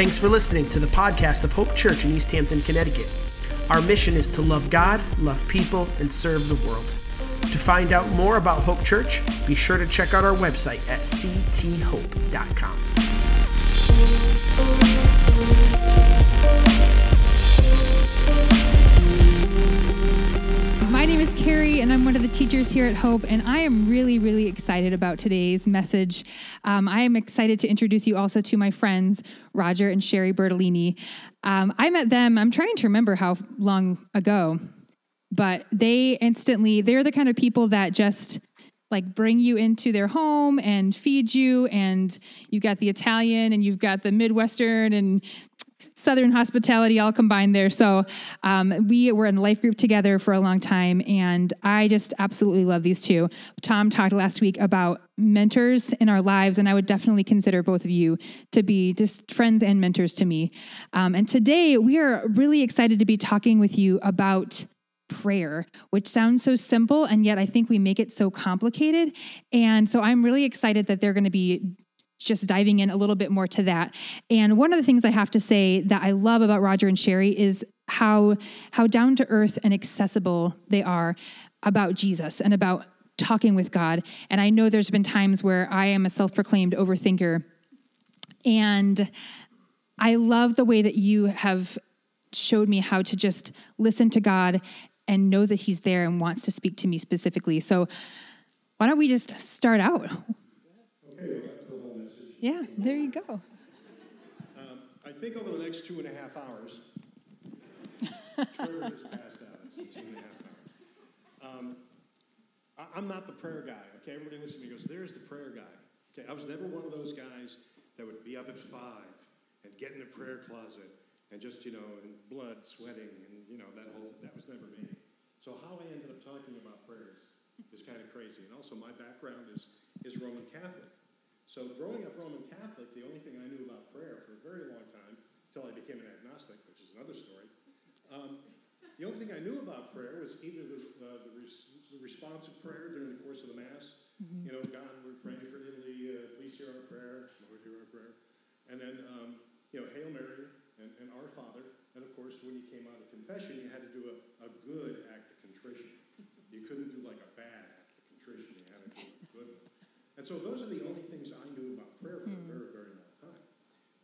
Thanks for listening to the podcast of Hope Church in East Hampton, Connecticut. Our mission is to love God, love people, and serve the world. To find out more about Hope Church, be sure to check out our website at cthope.com. name is Carrie, and I'm one of the teachers here at Hope, and I am really, really excited about today's message. Um, I am excited to introduce you also to my friends, Roger and Sherry Bertolini. Um, I met them, I'm trying to remember how long ago, but they instantly, they're the kind of people that just like bring you into their home and feed you and you've got the italian and you've got the midwestern and Southern hospitality all combined there. So um, we were in life group together for a long time, and I just absolutely love these two. Tom talked last week about mentors in our lives, and I would definitely consider both of you to be just friends and mentors to me. Um, and today we are really excited to be talking with you about prayer, which sounds so simple, and yet I think we make it so complicated. And so I'm really excited that they're going to be just diving in a little bit more to that. And one of the things I have to say that I love about Roger and Sherry is how how down to earth and accessible they are about Jesus and about talking with God. And I know there's been times where I am a self-proclaimed overthinker and I love the way that you have showed me how to just listen to God and know that he's there and wants to speak to me specifically. So why don't we just start out? Okay. Yeah, there you go. Um, I think over the next two and a half hours, passed out. Two and a half hours. Um, I, I'm not the prayer guy. Okay, everybody listen to me. Goes, there's the prayer guy. Okay, I was never one of those guys that would be up at five and get in a prayer closet and just you know, and blood, sweating, and you know that whole. That was never me. So how I ended up talking about prayers is kind of crazy. And also, my background is is Roman Catholic. So growing up Roman Catholic, the only thing I knew about prayer for a very long time, until I became an agnostic, which is another story, um, the only thing I knew about prayer was either the, uh, the, res- the responsive prayer during the course of the Mass, mm-hmm. you know, God, we're praying for Italy, uh, please hear our prayer, Lord, hear our prayer. And then, um, you know, Hail Mary and, and, Our Father. And of course, when you came out of confession, you had to do a, a good act of contrition. You couldn't do like a bad act of contrition, you had to do a good one. And so those are the only things I knew about prayer for mm. a hmm. very, very long time.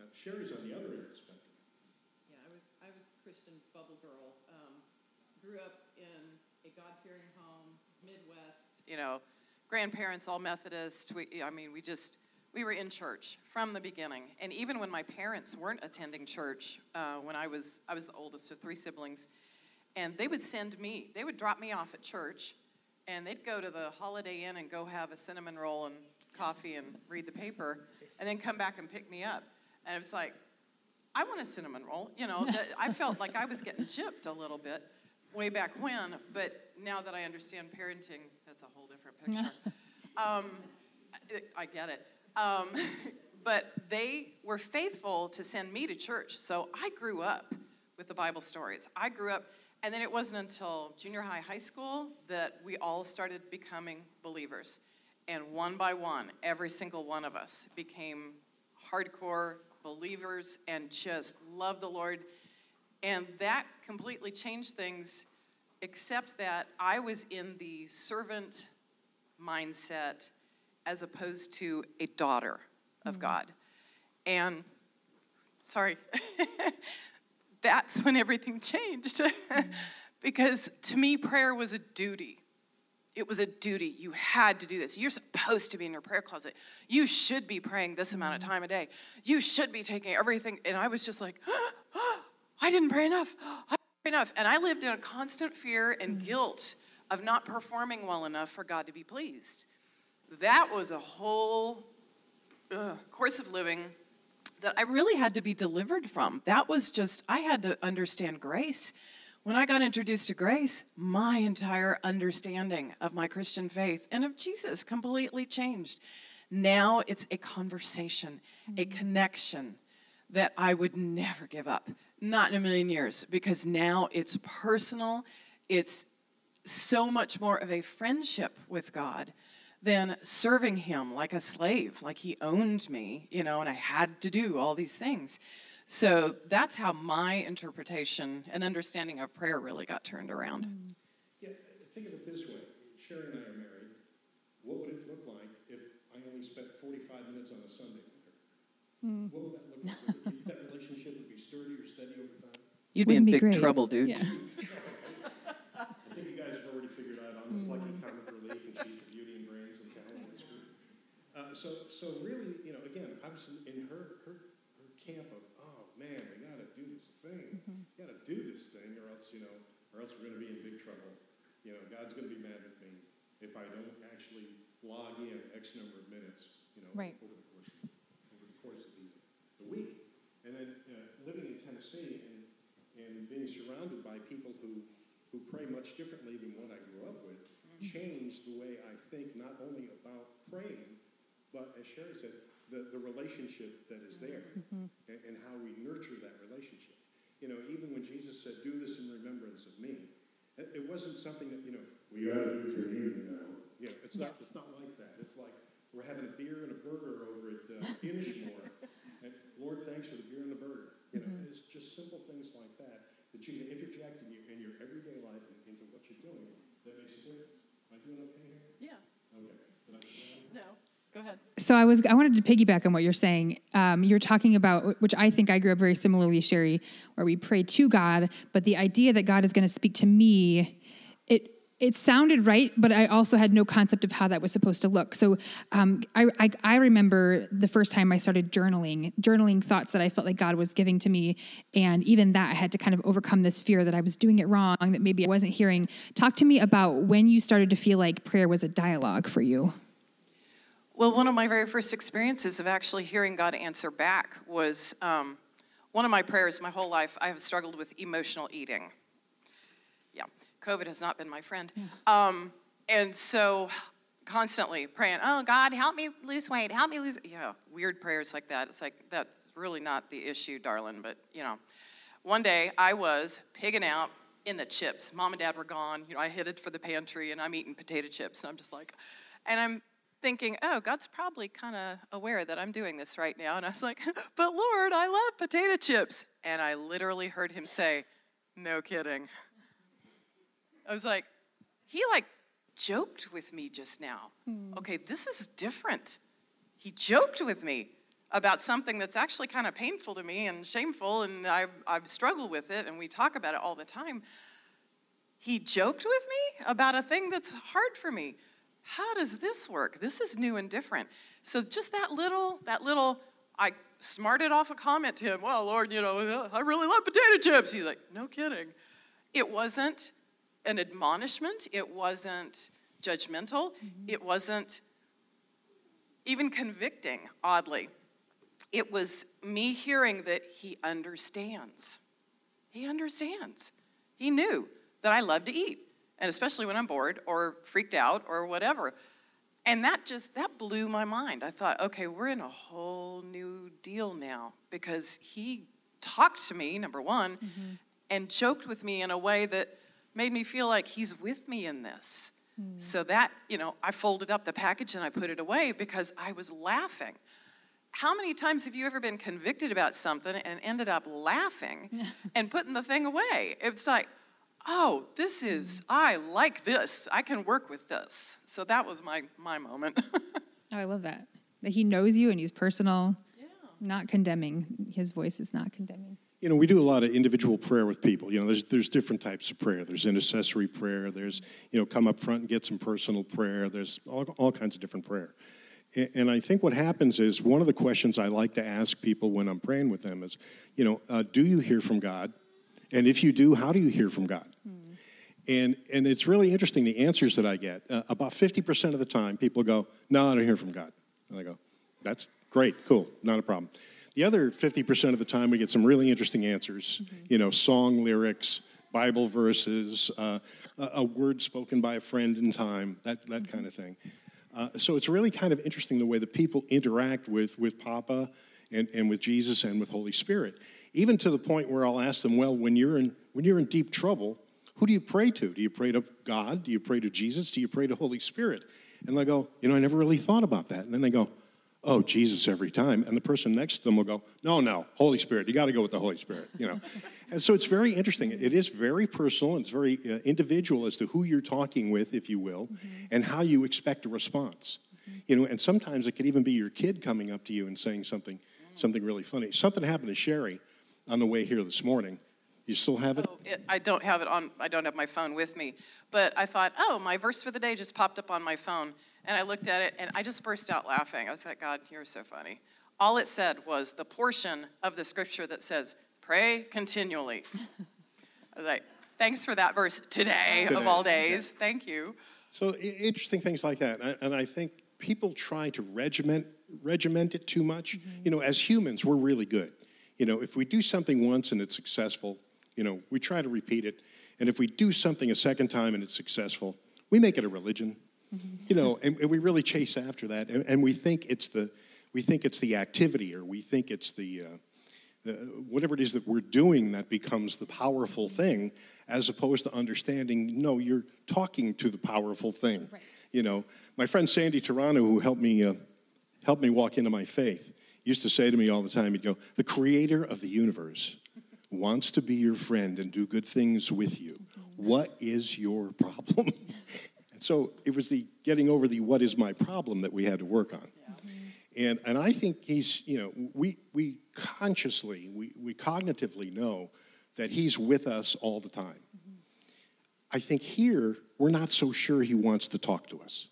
Now, Sherry's on the other end of the spectrum. Yeah, I was, I was Christian bubble girl. Um, grew up in a God-fearing home, Midwest. You know, grandparents all Methodist. We, I mean, we just we were in church from the beginning. And even when my parents weren't attending church, uh, when I was I was the oldest of three siblings, and they would send me, they would drop me off at church and they'd go to the Holiday Inn and go have a cinnamon roll and coffee and read the paper, and then come back and pick me up. And it's like, I want a cinnamon roll. You know, I felt like I was getting gypped a little bit way back when, but now that I understand parenting, that's a whole different picture. um, I get it. Um, but they were faithful to send me to church. So I grew up with the Bible stories. I grew up and then it wasn't until junior high, high school that we all started becoming believers. And one by one, every single one of us became hardcore believers and just loved the Lord. And that completely changed things, except that I was in the servant mindset as opposed to a daughter of mm-hmm. God. And sorry. that's when everything changed. because to me, prayer was a duty. It was a duty. You had to do this. You're supposed to be in your prayer closet. You should be praying this amount of time a day. You should be taking everything. And I was just like, oh, I didn't pray enough. I didn't pray enough. And I lived in a constant fear and mm. guilt of not performing well enough for God to be pleased. That was a whole uh, course of living that I really had to be delivered from. That was just, I had to understand grace. When I got introduced to grace, my entire understanding of my Christian faith and of Jesus completely changed. Now it's a conversation, a mm-hmm. connection that I would never give up, not in a million years, because now it's personal. It's so much more of a friendship with God than serving him like a slave, like he owned me, you know, and I had to do all these things. So that's how my interpretation and understanding of prayer really got turned around. Yeah, think of it this way. Sherry and I are married. What would it look like if I only spent 45 minutes on a Sunday with her? Mm. What would that look like? Would that relationship would be sturdy or steady over time? You'd be in big great. trouble, dude. Yeah. I think you guys have already figured out I'm the plucky comic relief and she's the beauty and brains and talent in this group. Uh, so, so really, you know, again, I was in her, her, her camp of man, we got to do this thing. Mm-hmm. We got to do this thing, or else, you know, or else we're going to be in big trouble. You know, God's going to be mad with me if I don't actually log in X number of minutes, you know, right. over the course of, over the course of the, the week. And then uh, living in Tennessee and, and being surrounded by people who, who pray much differently than what I grew up with mm-hmm. changed the way I think not only about praying, but as Sherry said, the, the relationship that is there mm-hmm. and, and, how we nurture that relationship. You know, even when Jesus said, Do this in remembrance of me, it, it wasn't something that, you know, we got to do communion now. You know, it's, yes. not, it's not like that. It's like we're having a beer and a burger over at uh, Inishmore. and Lord, thanks for the beer and the burger. You know, mm-hmm. it's just simple things like that that you can interject in your, in your everyday life and into what you're doing that makes a difference. Am I doing okay here? So I was I wanted to piggyback on what you're saying. Um, you're talking about which I think I grew up very similarly, Sherry, where we pray to God, but the idea that God is going to speak to me, it it sounded right, but I also had no concept of how that was supposed to look. So um, I, I, I, remember the first time I started journaling, journaling thoughts that I felt like God was giving to me. And even that, I had to kind of overcome this fear that I was doing it wrong, that maybe I wasn't hearing. Talk to me about when you started to feel like prayer was a dialogue for you. Well, one of my very first experiences of actually hearing God answer back was um, one of my prayers my whole life. I have struggled with emotional eating. Yeah, COVID has not been my friend. Yeah. Um, and so constantly praying, oh, God, help me lose weight, help me lose, you know, weird prayers like that. It's like, that's really not the issue, darling, but, you know. One day I was pigging out in the chips. Mom and dad were gone. You know, I headed for the pantry and I'm eating potato chips. And I'm just like, and I'm thinking, oh, God's probably kind of aware that I'm doing this right now. And I was like, but Lord, I love potato chips. And I literally heard him say, no kidding. I was like, he like joked with me just now. Hmm. Okay, this is different. He joked with me about something that's actually kind of painful to me and shameful, and I've, I've struggled with it, and we talk about it all the time. He joked with me about a thing that's hard for me how does this work? This is new and different. So just that little, that little, I smarted off a comment to him. Well, Lord, you know, I really love potato chips. He's like, no kidding. It wasn't an admonishment. It wasn't judgmental. Mm-hmm. It wasn't even convicting, oddly. It was me hearing that he understands. He understands. He knew that I love to eat and especially when I'm bored or freaked out or whatever. And that just that blew my mind. I thought, okay, we're in a whole new deal now because he talked to me number one mm-hmm. and joked with me in a way that made me feel like he's with me in this. Mm. So that, you know, I folded up the package and I put it away because I was laughing. How many times have you ever been convicted about something and ended up laughing and putting the thing away? It's like, oh, this is, I like this. I can work with this. So that was my, my moment. oh, I love that. That he knows you and he's personal, yeah. not condemning. His voice is not condemning. You know, we do a lot of individual prayer with people. You know, there's, there's different types of prayer. There's intercessory prayer. There's, you know, come up front and get some personal prayer. There's all, all kinds of different prayer. And, and I think what happens is one of the questions I like to ask people when I'm praying with them is, you know, uh, do you hear from God? And if you do, how do you hear from God? And, and it's really interesting the answers that I get. Uh, about 50% of the time, people go, No, I don't hear from God. And I go, That's great, cool, not a problem. The other 50% of the time, we get some really interesting answers, mm-hmm. you know, song lyrics, Bible verses, uh, a, a, word spoken by a friend in time, that, that mm-hmm. kind of thing. Uh, so it's really kind of interesting the way that people interact with, with Papa and, and with Jesus and with Holy Spirit even to the point where I'll ask them, well, when you're in, when you're in deep trouble, who do you pray to? Do you pray to God? Do you pray to Jesus? Do you pray to Holy Spirit? And they go, you know, I never really thought about that. And then they go, oh, Jesus every time. And the person next to them will go, no, no, Holy Spirit. You got to go with the Holy Spirit, you know. and so it's very interesting. It is very personal. And it's very uh, individual as to who you're talking with, if you will, mm-hmm. and how you expect a response. Mm-hmm. You know, and sometimes it could even be your kid coming up to you and saying something, something really funny. Something happened to Sherry on the way here this morning. You still have it? Oh, it? I don't have it on, I don't have my phone with me. But I thought, oh, my verse for the day just popped up on my phone. And I looked at it and I just burst out laughing. I was like, God, you're so funny. All it said was the portion of the scripture that says, pray continually. I was like, thanks for that verse today, today. of all days. Yeah. Thank you. So interesting things like that. And I think people try to regiment, regiment it too much. Mm-hmm. You know, as humans, we're really good. You know, if we do something once and it's successful, you know, we try to repeat it. And if we do something a second time and it's successful, we make it a religion. Mm-hmm. You know, and, and, we really chase after that, and, and, we think it's the we think it's the activity, or we think it's the, uh, the whatever it is that we're doing that becomes the powerful thing, as opposed to understanding. No, you're talking to the powerful thing. Right. You know, my friend Sandy Toronto, who helped me uh, helped me walk into my faith, used to say to me all the time, he'd go, "The Creator of the universe." Wants to be your friend and do good things with you. What is your problem? and so it was the getting over the what is my problem that we had to work on. Yeah. And, and I think he's, you know, we, we consciously, we, we cognitively know that he's with us all the time. Mm-hmm. I think here, we're not so sure he wants to talk to us.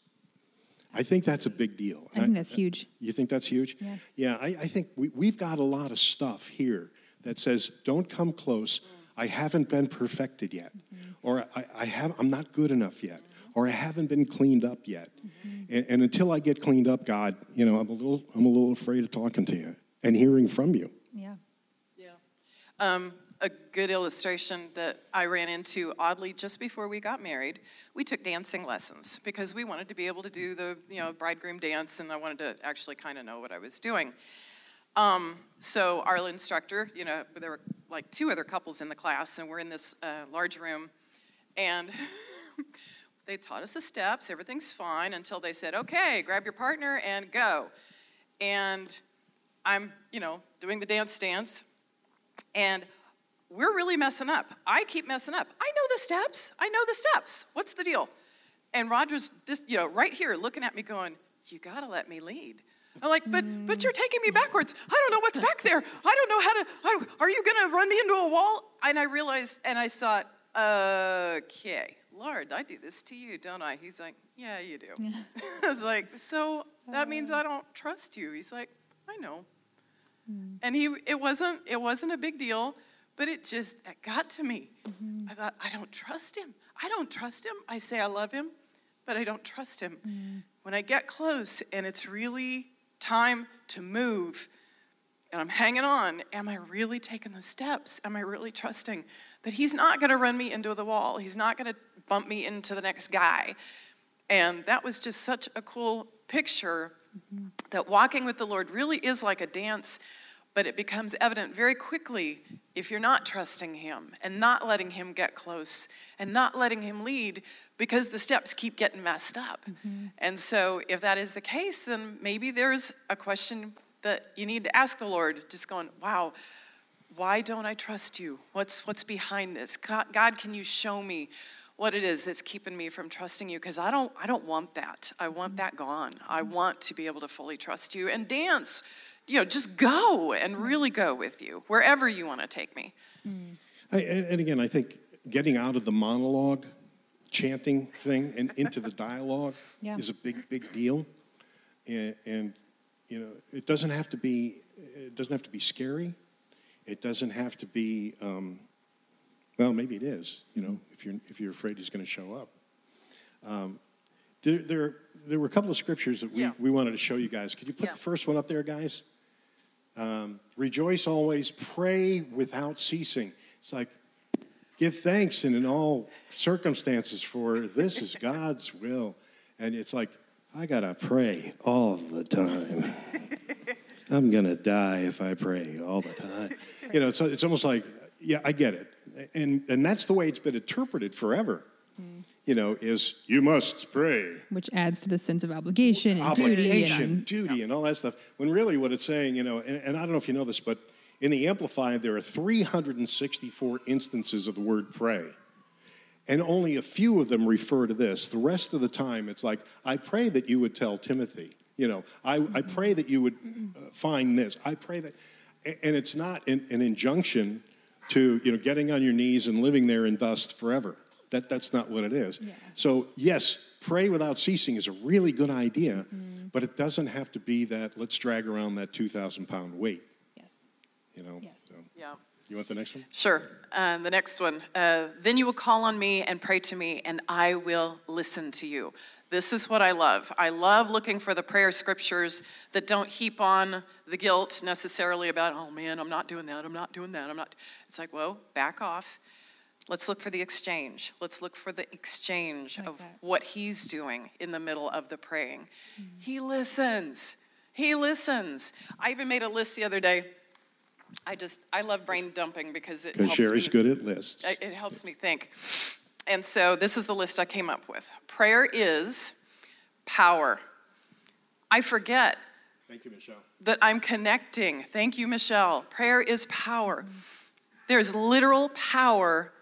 I think that's a big deal. I think that's huge. You think that's huge? Yeah. Yeah, I, I think we, we've got a lot of stuff here that says, don't come close. I haven't been perfected yet. Mm-hmm. Or I, I, have, I'm not good enough yet. Or I haven't been cleaned up yet. Mm-hmm. And, and, until I get cleaned up, God, you know, I'm a little, I'm a little afraid of talking to you and hearing from you. Yeah. Yeah. Um, a good illustration that I ran into oddly just before we got married. We took dancing lessons because we wanted to be able to do the you know bridegroom dance, and I wanted to actually kind of know what I was doing. Um, so our instructor, you know, there were like two other couples in the class, and we're in this uh, large room, and they taught us the steps. Everything's fine until they said, "Okay, grab your partner and go." And I'm, you know, doing the dance stance, and we're really messing up. I keep messing up. I know the steps. I know the steps. What's the deal? And Roger's this, you know, right here looking at me, going, "You gotta let me lead." I'm like, but but you're taking me backwards. I don't know what's back there. I don't know how to. I, are you going to run me into a wall? And I realized, and I thought, okay, Lord, I do this to you, don't I? He's like, yeah, you do. Yeah. I was like, so that means I don't trust you. He's like, I know. Mm. And he, it wasn't, it wasn't a big deal, but it just it got to me. Mm-hmm. I thought, I don't trust him. I don't trust him. I say I love him, but I don't trust him. Mm. When I get close and it's really time to move. And I'm hanging on. Am I really taking those steps? Am I really trusting that He's not going to run me into the wall? He's not going to bump me into the next guy. And that was just such a cool picture mm-hmm. that walking with the Lord really is like a dance, but it becomes evident very quickly if you're not trusting Him and not letting Him get close and not letting Him lead because the steps keep getting messed up. Mm-hmm. And so, if that is the case, then maybe there's a question that you need to ask the Lord, just going, wow, why don't I trust you? What's, what's behind this? God, God, can you show me what it is that's keeping me from trusting you? Because I don't, I don't want that. I want mm-hmm. that gone. I want to be able to fully trust you and dance. You know, just go and really go with you wherever you want to take me. Mm. I, and again, I think getting out of the monologue chanting thing and into the dialogue yeah. is a big, big deal. And, and, you know, it doesn't have to be, it doesn't have to be scary. It doesn't have to be, um, well, maybe it is, you know, if you're, if you're afraid he's going to show up. Um, there, there, there were a couple of scriptures that we, yeah. we wanted to show you guys. Could you put yeah. the first one up there, guys? Um, Rejoice always, pray without ceasing. It's like, give thanks and in all circumstances for this is God's will. And it's like, I got to pray all the time. I'm going to die if I pray all the time. You know, it's, it's almost like, yeah, I get it. And, and that's the way it's been interpreted forever. Mm. you know, is you must pray. Which adds to the sense of obligation and obligation, duty, and, duty, and all that stuff. When really, what it's saying, you know, and, and I don't know if you know this, but in the Amplified, there are 364 instances of the word pray. And only a few of them refer to this. The rest of the time, it's like, I pray that you would tell Timothy. You know, I, I pray that you would uh, find this. I pray that. And it's not an, an injunction to, you know, getting on your knees and living there in dust forever. That, that's not what it is. Yeah. So, yes, pray without ceasing is a really good idea, mm-hmm. but it doesn't have to be that let's drag around that 2,000 pound weight. Yes. You know? Yes. So. Yeah. You want the next one? Sure. Uh, the next one. Uh, then you will call on me and pray to me, and I will listen to you. This is what I love. I love looking for the prayer scriptures that don't heap on the guilt necessarily about, oh man, I'm not doing that, I'm not doing that, I'm not. It's like, whoa, back off. Let's look for the exchange. Let's look for the exchange like of that. what he's doing in the middle of the praying. Mm-hmm. He listens. He listens. I even made a list the other day I just, I love brain dumping because it Because Sherry's me, good at lists. It helps me think. And so this is the list I came up with. Prayer is power. I forget. Thank you, Michelle. That I'm connecting. Thank you, Michelle. Prayer is power. There's literal power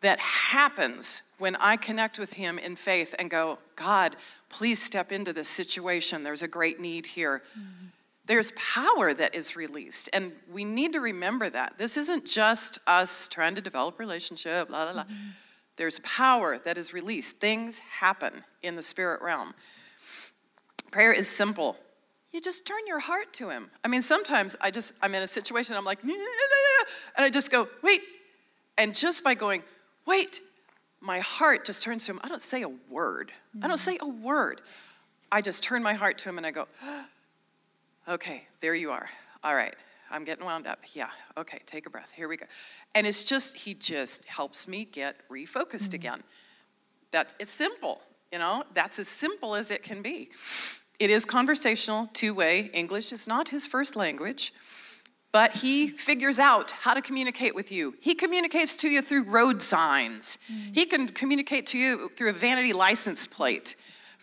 that happens when I connect with Him in faith and go, God, please step into this situation. There's a great need here. Mm-hmm there's power that is released. And we need to remember that. This isn't just us trying to develop relationship, la la la. Mm-hmm. There's power that is released. Things happen in the spirit realm. Prayer is simple. You just turn your heart to him. I mean, sometimes I just I'm in a situation I'm like, and I just go, wait. And just by going, wait, my heart just turns to him. I don't say a word. Mm-hmm. I don't mm-hmm. say a word. I just turn my heart to him and I go, Okay, there you are. All right, I'm getting wound up. Yeah, okay, take a breath. Here we go. And it's just, he just helps me get refocused mm-hmm. again. That it's simple, you know, that's as simple as it can be. It is conversational, two way. English is not his first language, but he figures out how to communicate with you. He communicates to you through road signs, mm-hmm. he can communicate to you through a vanity license plate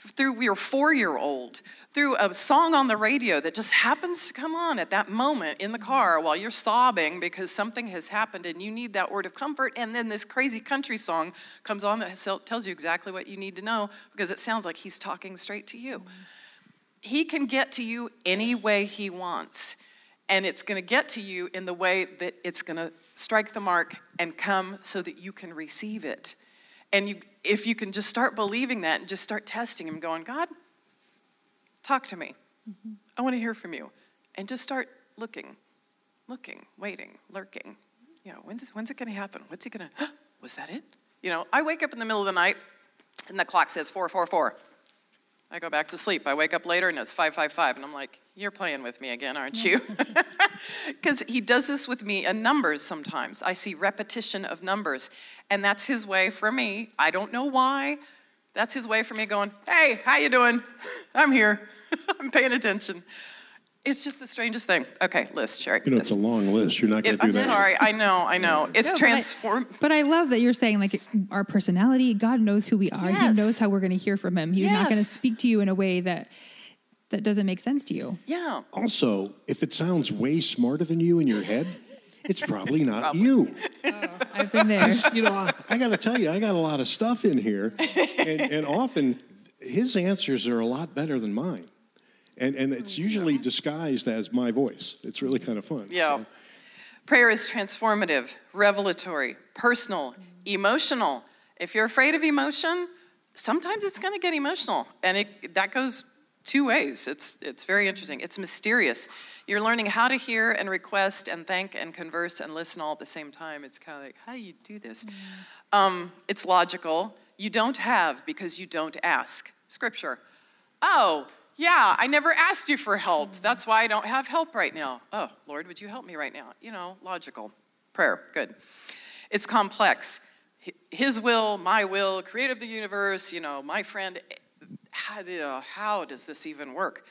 through your four year old, through a song on the radio that just happens to come on at that moment in the car while you're sobbing because something has happened and you need that word of comfort. And then this crazy country song comes on that tells you exactly what you need to know because it sounds like he's talking straight to you. He can get to you any way he wants, and it's going to get to you in the way that it's going to strike the mark and come so that you can receive it. And you, if you can just start believing that and just start testing Him, going, God, talk to me. Mm-hmm. I want to hear from you. And just start looking, looking, waiting, lurking. You know, when's, when's it going to happen? What's he going to, was that it? You know, I wake up in the middle of the night and the clock says 444. I go back to sleep. I wake up later and it's 555. And I'm like, you're playing with me again, aren't you? Because he does this with me in numbers sometimes. I see repetition of numbers. And that's his way for me. I don't know why. That's his way for me going, hey, how you doing? I'm here. I'm paying attention. It's just the strangest thing. Okay, list, Sherry. You know, it's a long list. You're not going to do I'm that. I'm sorry. I know. I know. It's no, transformed. But, but, I love that you're saying like our personality. God knows who we are. Yes. He knows how we're going to hear from Him. He's yes. not going to speak to you in a way that that doesn't make sense to you. Yeah. Also, if it sounds way smarter than you in your head, it's probably not probably. you. Oh, I've been there. you know, I, I got to tell you, I got a lot of stuff in here, and, and often his answers are a lot better than mine. And, and it's usually disguised as my voice. It's really kind of fun. Yeah. So. Prayer is transformative, revelatory, personal, emotional. If you're afraid of emotion, sometimes it's going to get emotional. And it, that goes two ways. It's, it's very interesting. It's mysterious. You're learning how to hear and request and thank and converse and listen all at the same time. It's kind of like, how do you do this? Mm-hmm. Um, it's logical. You don't have because you don't ask. Scripture. Oh, yeah, I never asked you for help. That's why I don't have help right now. Oh, Lord, would you help me right now? You know, logical. Prayer, good. It's complex. His will, my will, creator of the universe, you know, my friend. Eh, how, uh, how does this even work?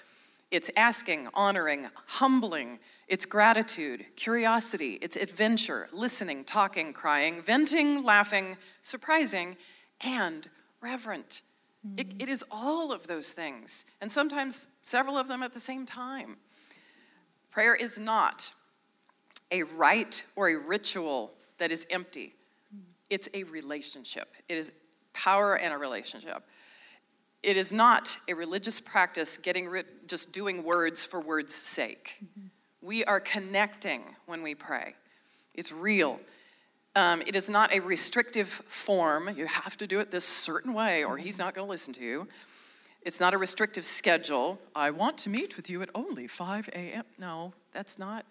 It's asking, honoring, humbling. It's gratitude, curiosity, it's adventure, listening, talking, crying, venting, laughing, surprising, and reverent. It, it is all of those things, and sometimes several of them at the same time. Prayer is not a rite or a ritual that is empty. It's a relationship. It is power and a relationship. It is not a religious practice getting rid, just doing words for words' sake. Mm-hmm. We are connecting when we pray. It's real. Um, it is not a restrictive form. You have to do it this certain way, or he's not going to listen to you. It's not a restrictive schedule. I want to meet with you at only 5 a.m. No, that's not.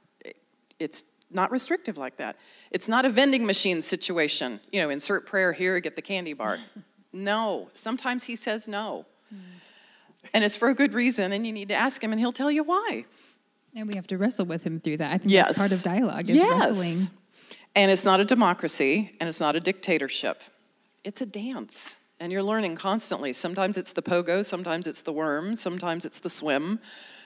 It's not restrictive like that. It's not a vending machine situation. You know, insert prayer here, get the candy bar. no. Sometimes he says no. And it's for a good reason, and you need to ask him, and he'll tell you why. And we have to wrestle with him through that. I think yes. that's part of dialogue is yes. wrestling. And it's not a democracy, and it's not a dictatorship. It's a dance, and you're learning constantly. Sometimes it's the pogo, sometimes it's the worm, sometimes it's the swim,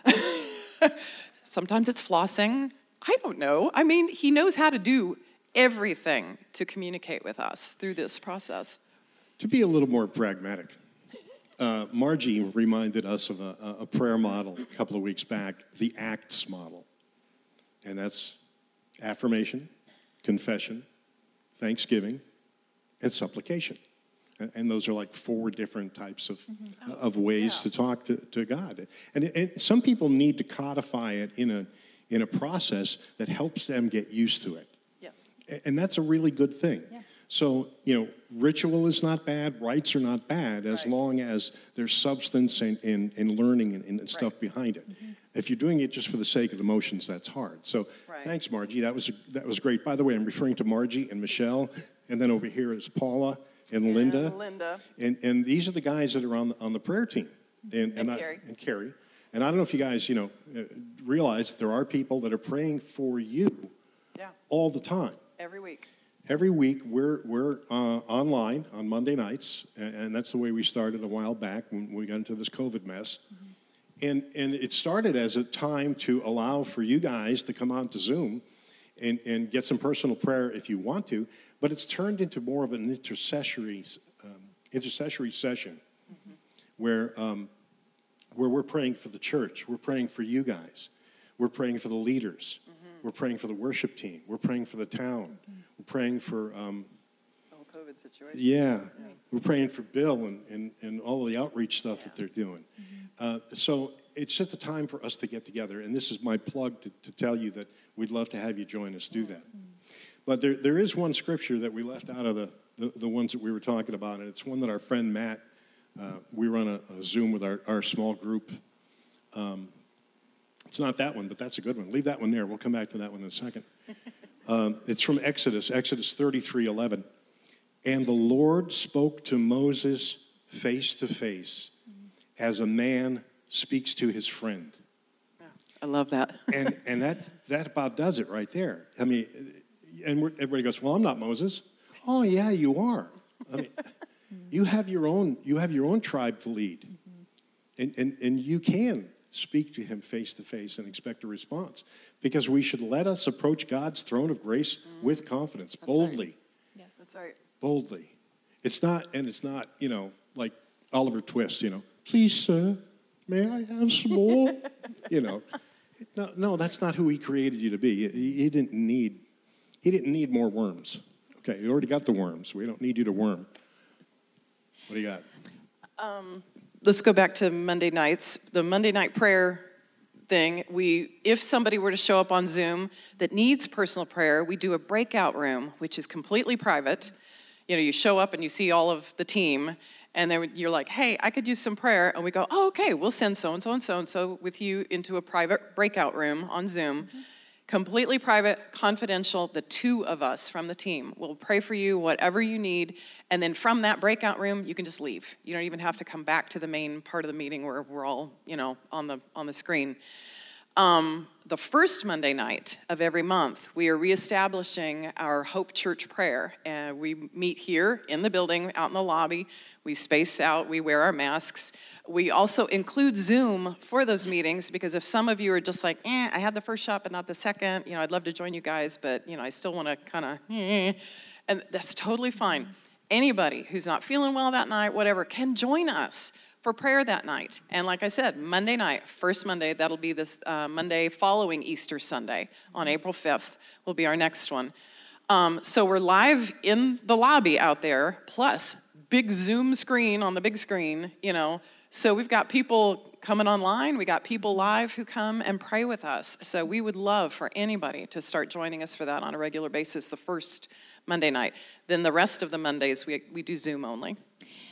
sometimes it's flossing, I don't know. I mean, he knows how to do everything to communicate with us through this process. To be a little more pragmatic, uh, Margie reminded us of a, a, prayer model a couple of weeks back, the ACTS model. And that's affirmation, confession, thanksgiving, and supplication. And those are like four different types of, mm-hmm. of ways yeah. to talk to, to God. And, and some people need to codify it in a, in a process that helps them get used to it. Yes. And that's a really good thing. Yeah. So, you know, ritual is not bad, rites are not bad, as right. long as there's substance and, and, and learning and, and stuff right. behind it. Mm-hmm. If you're doing it just for the sake of emotions, that's hard. So, right. thanks, Margie. That was, that was great. By the way, I'm referring to Margie and Michelle, and then over here is Paula and, and Linda. Linda. And, and these are the guys that are on the, on the prayer team. And, and, and I, Carrie. And Carrie. And I don't know if you guys, you know, uh, realize that there are people that are praying for you yeah. all the time. Every week. Every week, we're, we're uh, online on Monday nights, and, and, that's the way we started a while back when we got into this COVID mess. Mm-hmm. And, and it started as a time to allow for you guys to come on to Zoom and, and get some personal prayer if you want to, but it's turned into more of an intercessory, um, intercessory session mm-hmm. where um, where we're praying for the church, we're praying for you guys, we're praying for the leaders, mm-hmm. we're praying for the worship team, we're praying for the town, mm-hmm. Praying for. Um, COVID situation. Yeah, yeah, we're praying for Bill and, and, and all of the outreach stuff yeah. that they're doing. Mm-hmm. Uh, so it's just a time for us to get together, and this is my plug to, to tell you that we'd love to have you join us do that. Mm-hmm. But there, there is one scripture that we left out of the, the, the ones that we were talking about, and it's one that our friend Matt uh, we run a, a, Zoom with our, our small group. Um, it's not that one, but that's a good one. Leave that one there. We'll come back to that one in a second. Um, it's from Exodus, Exodus 33 11. And the Lord spoke to Moses face to face as a man speaks to his friend. I love that. and and that, that about does it right there. I mean, and everybody goes, Well, I'm not Moses. Oh, yeah, you are. I mean, you have your own, you have your own tribe to lead. Mm-hmm. And, and, and you can speak to him face to face and expect a response. Because we should let us approach God's throne of grace mm-hmm. with confidence, That's boldly. Right. Yes. That's right. Boldly. It's not, and it's not, you know, like Oliver Twist, you know, please, sir, may I have some more? you know, no, no, that's not who he created you to be. He, he didn't need, he didn't need more worms. Okay, you already got the worms. We don't need you to worm. What do you got? Um, let's go back to Monday nights. The Monday night prayer thing, we if somebody were to show up on Zoom that needs personal prayer, we do a breakout room, which is completely private. You know, you show up and you see all of the team, and then you're like, "Hey, I could use some prayer," and we go, "Oh, okay, we'll send so and so and so and so with you into a private breakout room on Zoom." Mm-hmm completely private, confidential, the two of us from the team will pray for you, whatever you need. And then from that breakout room, you can just leave. You don't even have to come back to the main part of the meeting where we're all, you know, on the, on the screen. Um, the first Monday night of every month, we are reestablishing our Hope Church prayer. And we meet here in the building, out in the lobby. We space out, we wear our masks. We also include Zoom for those meetings because if some of you are just like, eh, I had the first shot but not the second, you know, I'd love to join you guys, but, you know, I still want to kind of, eh, and that's totally fine. anybody who's not feeling well that night, whatever, can join us for prayer that night. And like I said, Monday night, first Monday, that'll be this uh, Monday following Easter Sunday on April 5th, will be our next one. Um, so we're live in the lobby out there, plus big Zoom screen on the big screen, you know. So we've got people coming online, we got people live who come and pray with us. So we would love for anybody to start joining us for that on a regular basis the first Monday night. Then the rest of the Mondays, we, we do Zoom only.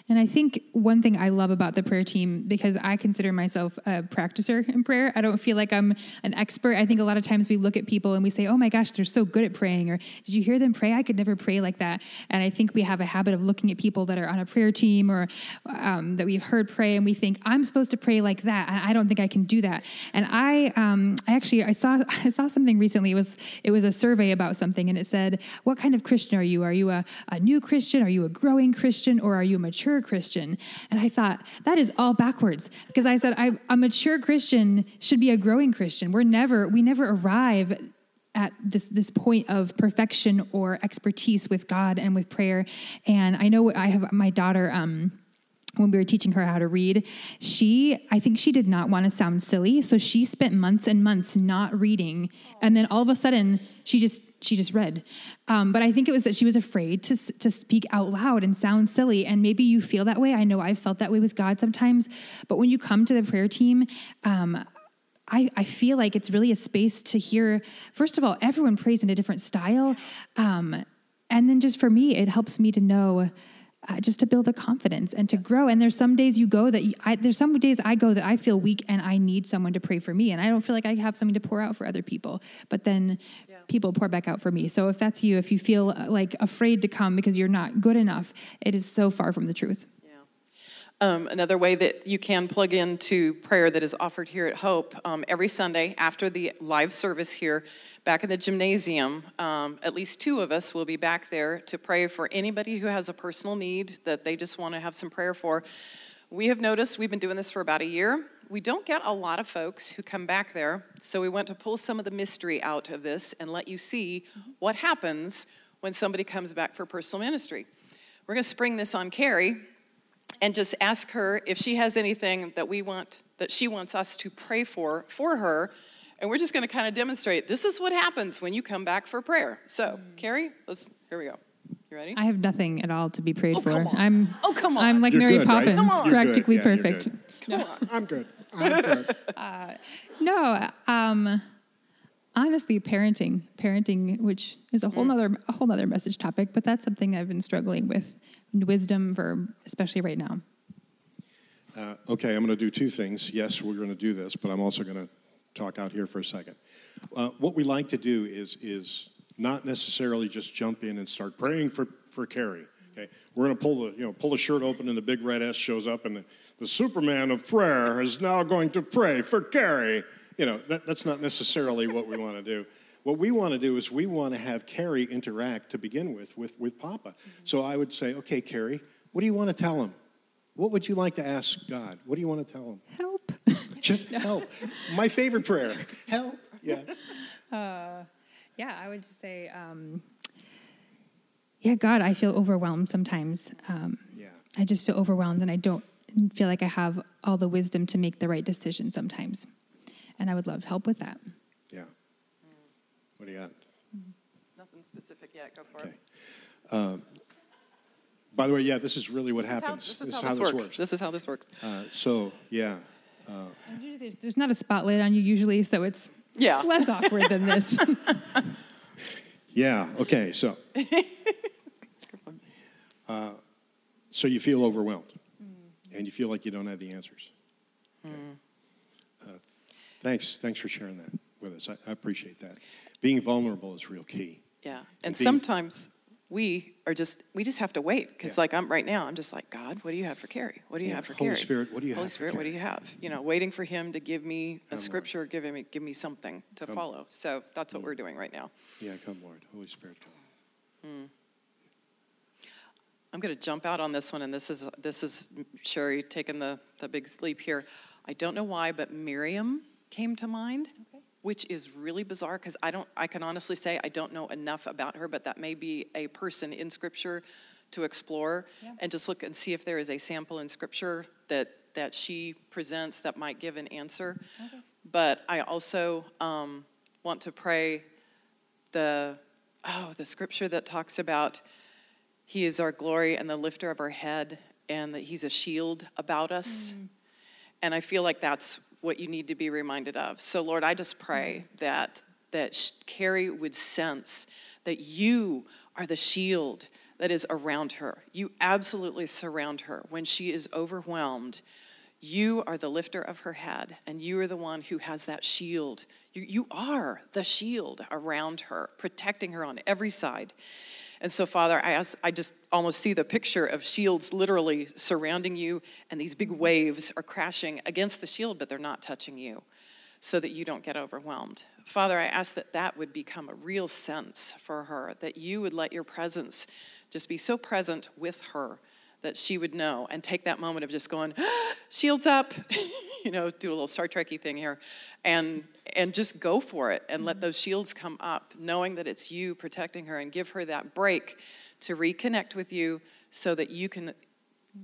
And I think one thing I love about the prayer team, because I consider myself a practicer in prayer, I don't feel like I'm an expert. I think a lot of times we look at people and we say, oh my gosh, they're so good at praying, or did you hear them pray? I could never pray like that. And I think we have a habit of looking at people that are on a prayer team or um, that we've heard pray, and we think, I'm supposed to pray like that. I don't think I can do that. And I, um, I actually, I saw, I saw something recently. It was, it was a survey about something, and it said, what kind of Christian are you? Are you a, a new Christian? Are you a growing Christian? Or are you a mature mature Christian. And I thought, that is all backwards. Because I said, I, a mature Christian should be a growing Christian. We're never, we never arrive at this this point of perfection or expertise with God and with prayer. And I know I have my daughter. Um, when we were teaching her how to read, she, I think she did not want to sound silly. So she spent months and months not reading. And then all of a sudden, she just she just read. Um, but I think it was that she was afraid to, to speak out loud and sound silly. And maybe you feel that way. I know I've felt that way with God sometimes. But when you come to the prayer team, um, I, I feel like it's really a space to hear, first of all, everyone prays in a different style. Um, and then just for me, it helps me to know uh, just to build the confidence and to grow. And there's some days you go that you, I, there's some days I go that I feel weak and I need someone to pray for me, and I don't feel like I have something to pour out for other people. But then yeah. People pour back out for me. So if that's you, if you feel uh, like afraid to come because you're not good enough, it is so far from the truth. Um, another way that you can plug into prayer that is offered here at Hope um, every Sunday after the live service here back in the gymnasium, um, at least two of us will be back there to pray for anybody who has a personal need that they just want to have some prayer for. We have noticed, we've been doing this for about a year. We don't get a lot of folks who come back there, so we want to pull some of the mystery out of this and let you see what happens when somebody comes back for personal ministry. We're going to spring this on Carrie and just ask her if she has anything that we want that she wants us to pray for for her and we're just going to kind of demonstrate this is what happens when you come back for prayer. So mm. carrie let's here we go. You ready? I have nothing at all to be prayed oh, for. i'm oh come on. i'm like you're mary good, poppins right? practically yeah, perfect. No. i'm good i'm good uh, no um honestly parenting parenting which is a whole mm. nother a whole nother message topic but that's something i've been struggling with wisdom for especially right now. Uh, okay i'm going to do two things. Yes we're going to do this but i'm also going to talk out here for a second. Uh, what we like to do is is not necessarily just jump in and start praying for for carrie okay we're going to pull the you know pull the shirt open and the big red s shows up and the, the superman of prayer is now going to pray for carrie you know, that, that's not necessarily what we want to do. What we want to do is we want to have Carrie interact to begin with, with, with Papa. Mm-hmm. So I would say, okay, Carrie, what do you want to tell him? What would you like to ask God? What do you want to tell him? Help. Just help. My favorite prayer. Help. Yeah. Uh, yeah, I would just say, um, yeah, God, I feel overwhelmed sometimes. Um, yeah. I just feel overwhelmed and I don't feel like I have all the wisdom to make the right decision sometimes and I would love help with that. Yeah. What do you got? Nothing specific yet. Go for okay. it. Um, by the way, yeah, this is really what this happens. Is how, this, is how, this, works. works. This is how this works. Uh, so, yeah. Uh, there's, there's, not a spotlight on you usually, so it's, yeah. it's less awkward than this. yeah, okay, so. Uh, so you feel overwhelmed, mm. and you feel like you don't have the answers. Okay. Mm. Thanks. Thanks for sharing that with us. I, I appreciate that. Being vulnerable is real key. Yeah. And, and sometimes we are just we just have to wait because yeah. like I'm right now I'm just like God what do you have for Carrie what do you yeah. have for Holy Carrie Spirit what do you Holy have Holy Spirit what do you have you know waiting for Him to give me a come scripture Lord. give me give me something to come. follow so that's what mm. we're doing right now yeah come Lord Holy Spirit come mm. I'm going to jump out on this one and this is this is Sherry taking the the big sleep here I don't know why but Miriam came to mind, okay. which is really bizarre because I don't I can honestly say I don't know enough about her, but that may be a person in scripture to explore Yeah. and just look and see if there is a sample in scripture that, that she presents that might give an answer. Okay. But I also um, want to pray the, oh, the scripture that talks about he is our glory and the lifter of our head and that he's a shield about us. Mm. And I feel like that's what you need to be reminded of. So Lord, I just pray mm. that that Carrie would sense that you are the shield that is around her. You absolutely surround her when she is overwhelmed. You are the lifter of her head, and you are the one who has that shield. You, you are the shield around her, protecting her on every side. And so, Father, I, ask, I just almost see the picture of shields literally surrounding you, and these big waves are crashing against the shield, but they're not touching you, so that you don't get overwhelmed. Father, I ask that that would become a real sense for her, that you would let your presence just be so present with her that she would know and take that moment of just going, shields up, you know, do a little Star Trekky thing here, and and just go for it and let mm-hmm. those shields come up, knowing that it's you protecting her and give her that break to reconnect with you so that you can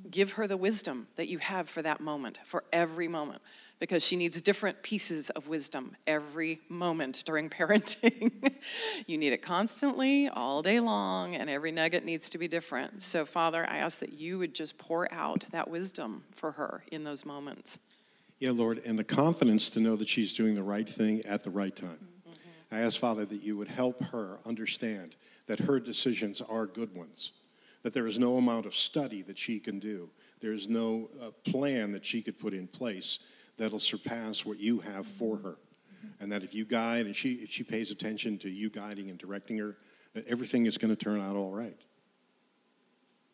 give her the wisdom that you have for that moment, for every moment, because she needs different pieces of wisdom every moment during parenting. you need it constantly, all day long, and every nugget needs to be different. So, Father, I ask that you would just pour out that wisdom for her in those moments. Yeah, Lord, and the confidence to know that she's doing the right thing at the right time. I ask, Father, that you would help her understand that her decisions are good ones, that there is no amount of study that she can do, there is no uh, plan that she could put in place that'll surpass what you have for her. And that if you guide and she, she pays attention to you guiding and directing her, that everything is going to turn out all right.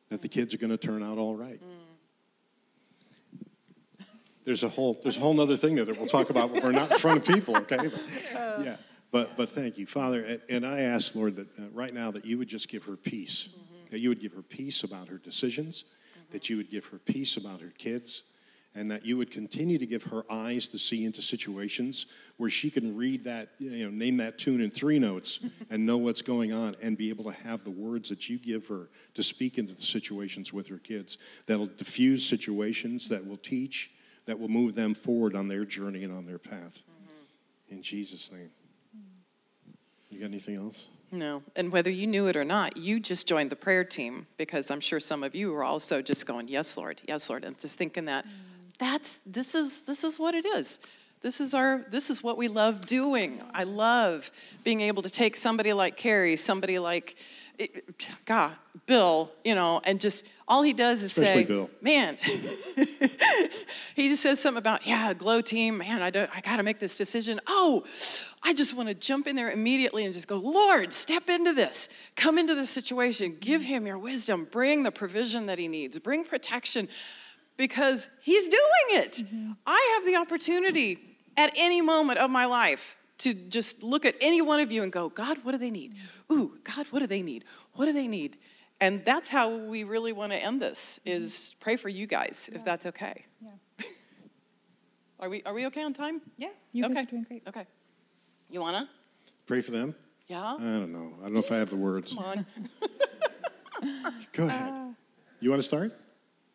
That the kids are going to turn out all right. There's a whole there's a whole other thing there that we'll talk about when we're not in front of people, okay? But, yeah, but but thank you, Father, and, and I ask Lord that uh, right now that you would just give her peace, that you would give her peace about her decisions, that you would give her peace about her kids, and that you would continue to give her eyes to see into situations where she can read that you know name that tune in three notes and know what's going on and be able to have the words that you give her to speak into the situations with her kids that'll diffuse situations that will teach that will move them forward on their journey and on their path. Mm-hmm. In Jesus' name. Mm. You got anything else? No. And whether you knew it or not, you just joined the prayer team because I'm sure some of you were also just going, Yes, Lord, yes, Lord, and just thinking that mm. That's this is this is what it is. This is our this is what we love doing. I love being able to take somebody like Carrie, somebody like God, Bill, you know, and just all he does is Especially say, Bill. man, he just says something about, yeah, glow team, man, I, don't, I got to make this decision. Oh, I just want to jump in there immediately and just go, Lord, step into this. Come into this situation. Give him your wisdom. Bring the provision that he needs. Bring protection because he's doing it. I have the opportunity at any moment of my life to just look at any one of you and go, God, what do they need? Ooh, God, what do they need? What do they need? And that's how we really want to end this is pray for you guys, if that's okay. Yeah. Are we, are we okay on time? Yeah, you guys okay. are doing great. Okay. You wanna? Pray for them? Yeah? I don't know. I don't know if I have the words. Come on. Go ahead. Uh, you want to start?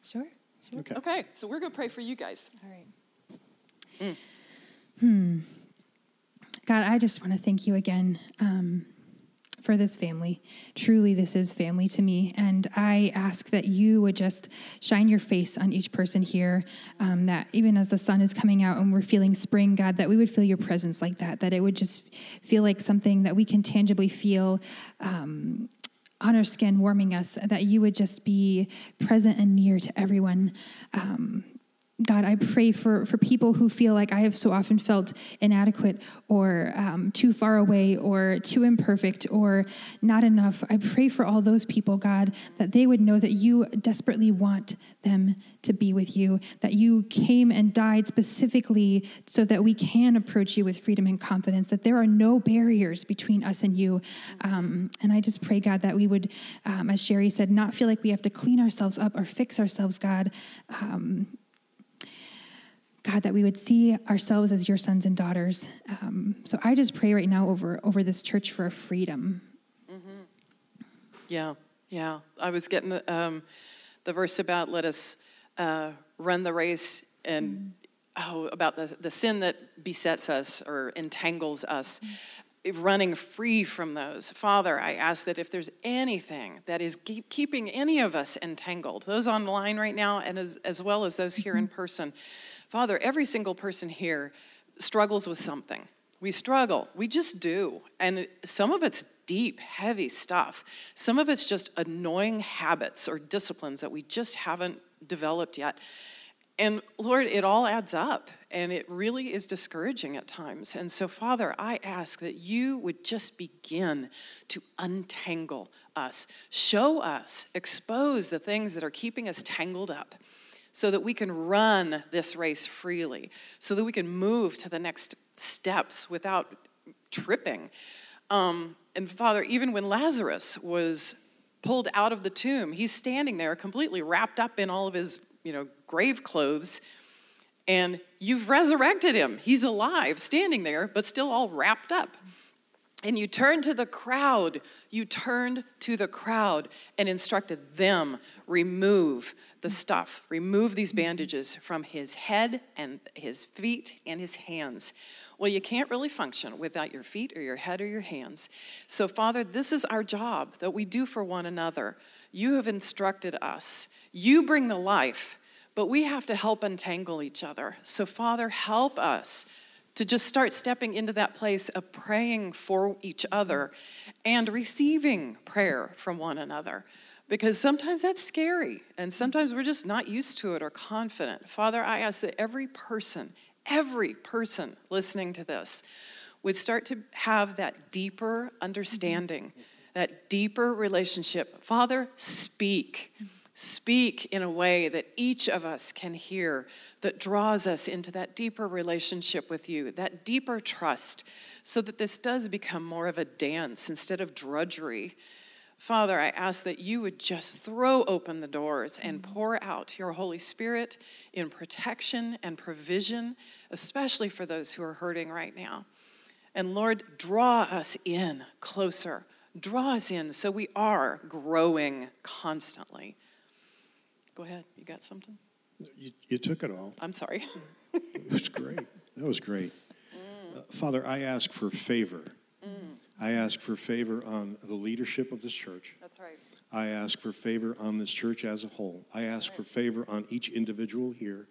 Sure, sure. Okay. Okay, so we're gonna pray for you guys. All right. Hmm. God, I just want to thank you again um, for this family. Truly, this is family to me. And I ask that you would just shine your face on each person here, um, that even as the sun is coming out and we're feeling spring, God, that we would feel your presence like that, that it would just feel like something that we can tangibly feel. Um, on our skin, warming us, that you would just be present and near to everyone. Um, God, I pray for, for people who feel like I have so often felt inadequate or um, too far away or too imperfect or not enough. I pray for all those people, God, that they would know that you desperately want them to be with you, that you came and died specifically so that we can approach you with freedom and confidence, that there are no barriers between us and you. Um, and I just pray, God, that we would, um, as Sherry said, not feel like we have to clean ourselves up or fix ourselves, God. God, that we would see ourselves as your sons and daughters. Um, so I just pray right now over over this church for freedom. Yeah, Yeah, I was getting the, um, the verse about let us uh, run the race and oh, about the, the sin that besets us or entangles us. Running free from those. Father, I ask that if there's anything that is keep, keeping any of us entangled, those online right now, and as, as well as those here in person, Father, every single person here struggles with something. We struggle, we just do. And some of it's deep, heavy stuff. Some of it's just annoying habits or disciplines that we just haven't developed yet. And Lord, it all adds up and it really is discouraging at times. And so, Father, I ask that you would just begin to untangle us, show us, expose the things that are keeping us tangled up so that we can run this race freely, so that we can move to the next steps without tripping. Um, and Father, even when Lazarus was pulled out of the tomb, he's standing there completely wrapped up in all of his, you know, grave clothes. And you've resurrected him. He's alive, standing there, but still all wrapped up. And you turned to the crowd. You turned to the crowd and instructed them remove the stuff, remove these bandages from his head and his feet and his hands. Well, you can't really function without your feet or your head or your hands. So, Father, this is our job that we do for one another. You have instructed us. You bring the life, but we have to help untangle each other. So, Father, help us to just start stepping into that place of praying for each other and receiving prayer from one another. Because sometimes that's scary, and sometimes we're just not used to it or confident. Father, I ask that every person, every person listening to this would start to have that deeper understanding, that deeper relationship. Father, speak. Speak in a way that each of us can hear, that draws us into that deeper relationship with you, that deeper trust, so that this does become more of a dance instead of drudgery. Father, I ask that you would just throw open the doors and mm-hmm. pour out your Holy Spirit in protection and provision, especially for those who are hurting right now. And Lord, draw us in closer. Draw us in so we are growing constantly. Go ahead. You got something? You, you took it all. I'm sorry. it was great. That was great. Mm. Uh, Father, I ask for favor I ask for favor on the leadership of this church. That's right. I ask for favor on this church as a whole. I ask right. for favor on each individual here.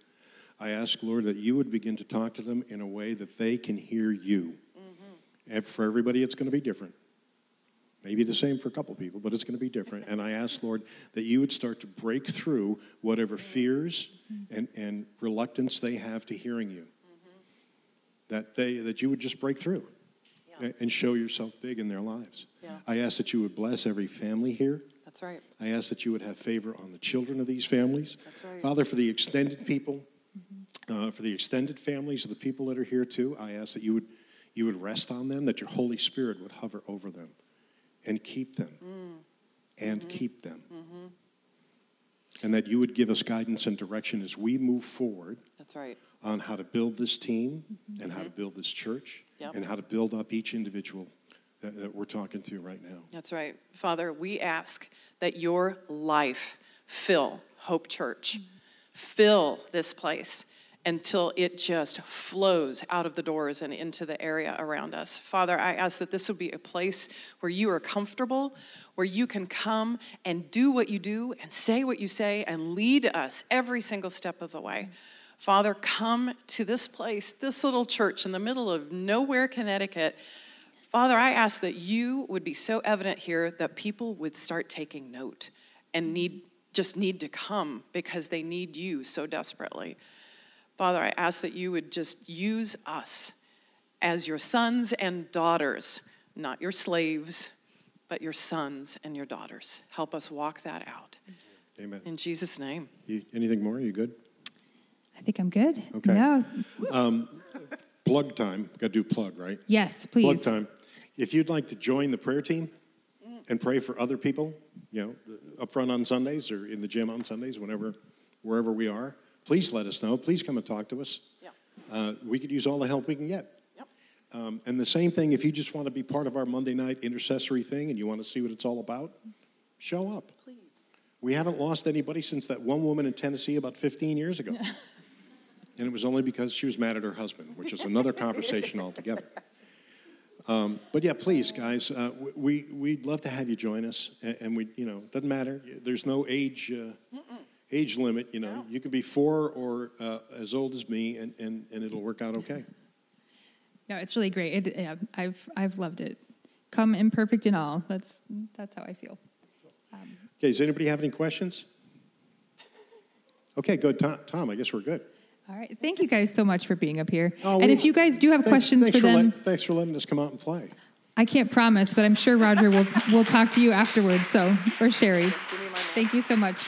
I ask, Lord, that you would begin to talk to them in a way that they can hear you. Mm-hmm. And for everybody, it's going to be different. Maybe the same for a couple people, but it's going to be different. And I ask, Lord, that you would start to break through whatever fears mm-hmm. and, and reluctance they have to hearing you. Mm-hmm. That, they, that you would just break through and show yourself big in their lives. Yeah. I ask that you would bless every family here. That's right. I ask that you would have favor on the children of these families. That's right. Father, for the extended people, mm-hmm. uh, for the extended families of the people that are here too, I ask that you would, you would rest on them, that your Holy Spirit would hover over them and keep them. Mm. And mm-hmm. keep them. Mm-hmm. And that you would give us guidance and direction as we move forward. That's right. On how to build this team and how to mm-hmm. build this church yep. and how to build up each individual that, that we're talking to right now. That's right. Father, we ask that your life fill Hope Church, mm-hmm. fill this place until it just flows out of the doors and into the area around us. Father, I ask that this would be a place where you are comfortable, where you can come and do what you do and say what you say and lead us every single step of the way. Father, come to this place, this little church in the middle of nowhere, Connecticut. Father, I ask that you would be so evident here that people would start taking note and need just need to come because they need you so desperately. Father, I ask that you would just use us as your sons and daughters, not your slaves, but your sons and your daughters. Help us walk that out. Amen. In Jesus' name. You, anything more? Are you good? I think I'm good. Okay. No. Um, plug time. Got to do plug, right? Yes, please. Plug time. If you'd like to join the prayer team and pray for other people, you know, up front on Sundays or in the gym on Sundays, whenever, wherever we are, please let us know. Please come and talk to us. Yeah. Uh, we could use all the help we can get. Yep. Um, and the same thing, if you just want to be part of our Monday night intercessory thing and you want to see what it's all about, Show up. Please. We haven't lost anybody since that one woman in Tennessee about 15 years ago. and it was only because she was mad at her husband, which is another conversation altogether. Um, but yeah, please, guys, uh, we, we'd love to have you join us. And, and we, you know, doesn't matter. There's no age, uh, age limit. You know, No. you could be four or uh, as old as me, and, and, and it'll work out okay. No, it's really great. It, yeah, I've I've loved it. Come imperfect and all. That's that's how I feel. Okay, does anybody have any questions? Okay, good. Tom, Tom I guess we're good. All right. Thank you guys so much for being up here. Oh, and we- if you guys do have Thanks- questions thanks for them, let- thanks for letting us come out and play. I can't promise, but I'm sure Roger will will talk to you afterwards. So or Sherry. Give me my. Thank you so much.